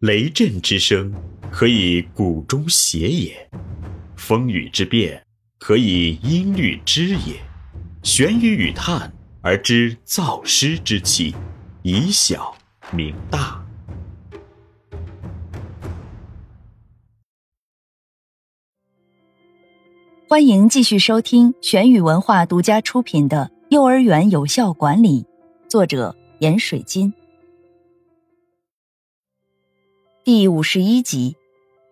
雷震之声，可以鼓中谐也；风雨之变，可以音律之也。玄雨与叹而知造湿之气，以小明大。欢迎继续收听玄宇文化独家出品的《幼儿园有效管理》，作者闫水金。第五十一集：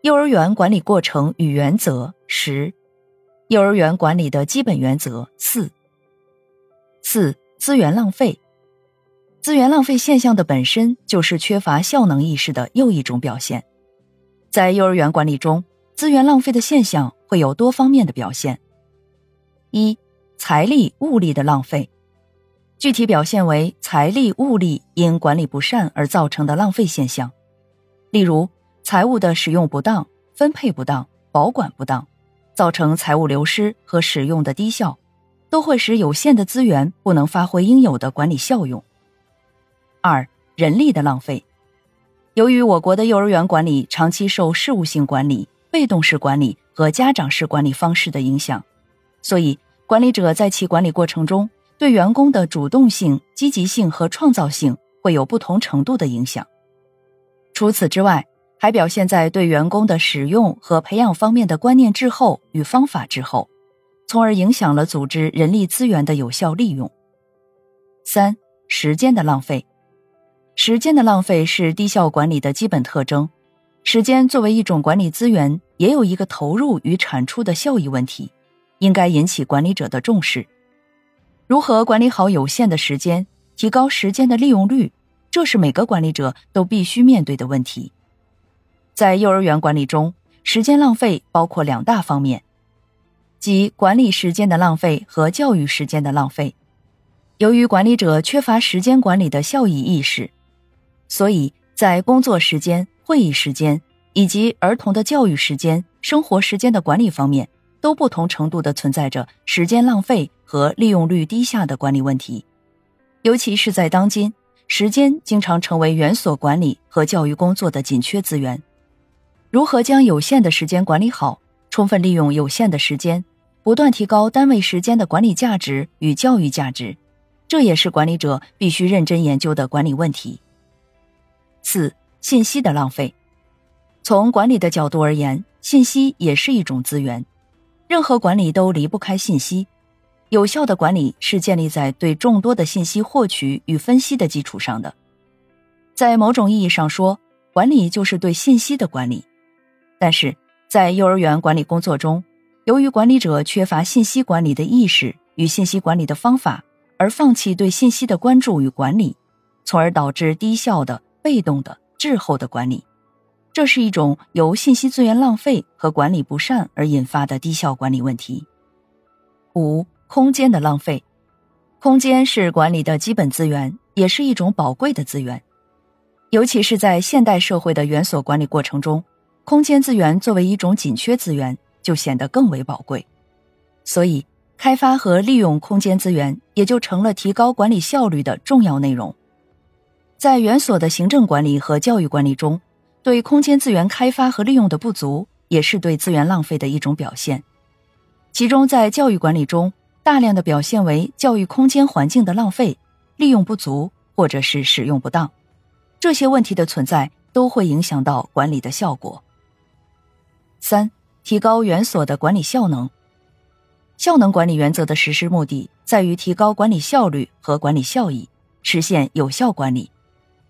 幼儿园管理过程与原则十。幼儿园管理的基本原则四。四、资源浪费。资源浪费现象的本身就是缺乏效能意识的又一种表现。在幼儿园管理中，资源浪费的现象会有多方面的表现。一、财力物力的浪费，具体表现为财力物力因管理不善而造成的浪费现象。例如，财物的使用不当、分配不当、保管不当，造成财物流失和使用的低效，都会使有限的资源不能发挥应有的管理效用。二、人力的浪费，由于我国的幼儿园管理长期受事务性管理、被动式管理和家长式管理方式的影响，所以管理者在其管理过程中，对员工的主动性、积极性和创造性会有不同程度的影响。除此之外，还表现在对员工的使用和培养方面的观念滞后与方法滞后，从而影响了组织人力资源的有效利用。三、时间的浪费，时间的浪费是低效管理的基本特征。时间作为一种管理资源，也有一个投入与产出的效益问题，应该引起管理者的重视。如何管理好有限的时间，提高时间的利用率？这是每个管理者都必须面对的问题。在幼儿园管理中，时间浪费包括两大方面，即管理时间的浪费和教育时间的浪费。由于管理者缺乏时间管理的效益意识，所以在工作时间、会议时间以及儿童的教育时间、生活时间的管理方面，都不同程度的存在着时间浪费和利用率低下的管理问题，尤其是在当今。时间经常成为园所管理和教育工作的紧缺资源。如何将有限的时间管理好，充分利用有限的时间，不断提高单位时间的管理价值与教育价值，这也是管理者必须认真研究的管理问题。四、信息的浪费。从管理的角度而言，信息也是一种资源，任何管理都离不开信息。有效的管理是建立在对众多的信息获取与分析的基础上的。在某种意义上说，管理就是对信息的管理。但是在幼儿园管理工作中，由于管理者缺乏信息管理的意识与信息管理的方法，而放弃对信息的关注与管理，从而导致低效的、被动的、滞后的管理。这是一种由信息资源浪费和管理不善而引发的低效管理问题。五。空间的浪费，空间是管理的基本资源，也是一种宝贵的资源。尤其是在现代社会的园所管理过程中，空间资源作为一种紧缺资源，就显得更为宝贵。所以，开发和利用空间资源，也就成了提高管理效率的重要内容。在园所的行政管理和教育管理中，对空间资源开发和利用的不足，也是对资源浪费的一种表现。其中，在教育管理中，大量的表现为教育空间环境的浪费、利用不足或者是使用不当，这些问题的存在都会影响到管理的效果。三、提高园所的管理效能。效能管理原则的实施目的在于提高管理效率和管理效益，实现有效管理。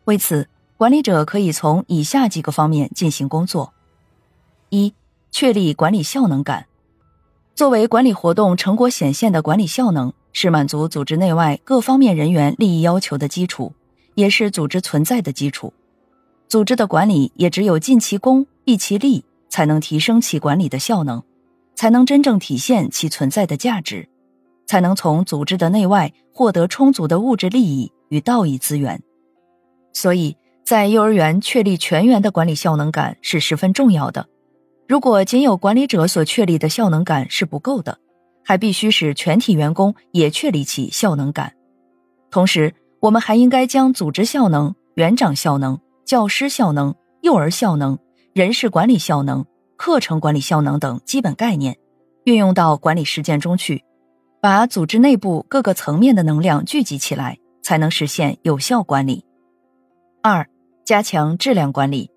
为此，管理者可以从以下几个方面进行工作：一、确立管理效能感。作为管理活动成果显现的管理效能，是满足组织内外各方面人员利益要求的基础，也是组织存在的基础。组织的管理也只有尽其功、毕其利，才能提升其管理的效能，才能真正体现其存在的价值，才能从组织的内外获得充足的物质利益与道义资源。所以在幼儿园确立全员的管理效能感是十分重要的。如果仅有管理者所确立的效能感是不够的，还必须使全体员工也确立起效能感。同时，我们还应该将组织效能、园长效能、教师效能、幼儿效能、人事管理效能、课程管理效能等基本概念，运用到管理实践中去，把组织内部各个层面的能量聚集起来，才能实现有效管理。二、加强质量管理。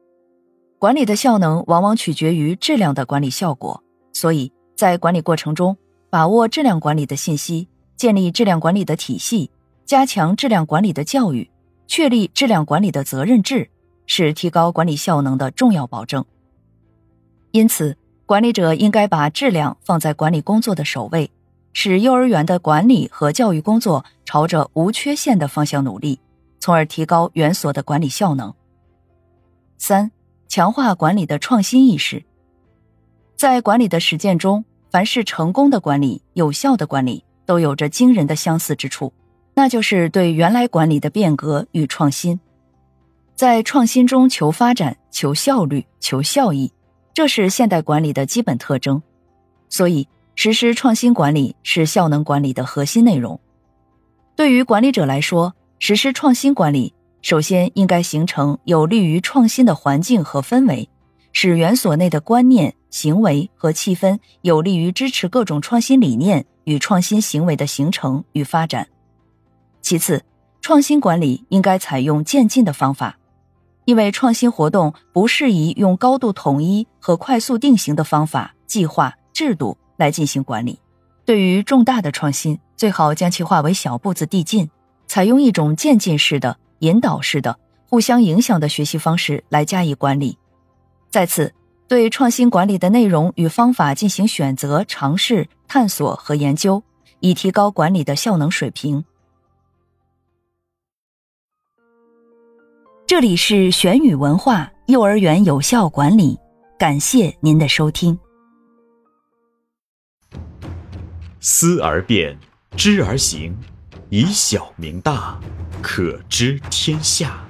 管理的效能往往取决于质量的管理效果，所以在管理过程中，把握质量管理的信息，建立质量管理的体系，加强质量管理的教育，确立质量管理的责任制，是提高管理效能的重要保证。因此，管理者应该把质量放在管理工作的首位，使幼儿园的管理和教育工作朝着无缺陷的方向努力，从而提高园所的管理效能。三。强化管理的创新意识，在管理的实践中，凡是成功的管理、有效的管理，都有着惊人的相似之处，那就是对原来管理的变革与创新。在创新中求发展、求效率、求效益，这是现代管理的基本特征。所以，实施创新管理是效能管理的核心内容。对于管理者来说，实施创新管理。首先，应该形成有利于创新的环境和氛围，使园所内的观念、行为和气氛有利于支持各种创新理念与创新行为的形成与发展。其次，创新管理应该采用渐进的方法，因为创新活动不适宜用高度统一和快速定型的方法、计划、制度来进行管理。对于重大的创新，最好将其化为小步子递进，采用一种渐进式的。引导式的、互相影响的学习方式来加以管理。再次，对创新管理的内容与方法进行选择、尝试、探索和研究，以提高管理的效能水平。这里是玄宇文化幼儿园有效管理，感谢您的收听。思而变，知而行，以小明大。可知天下。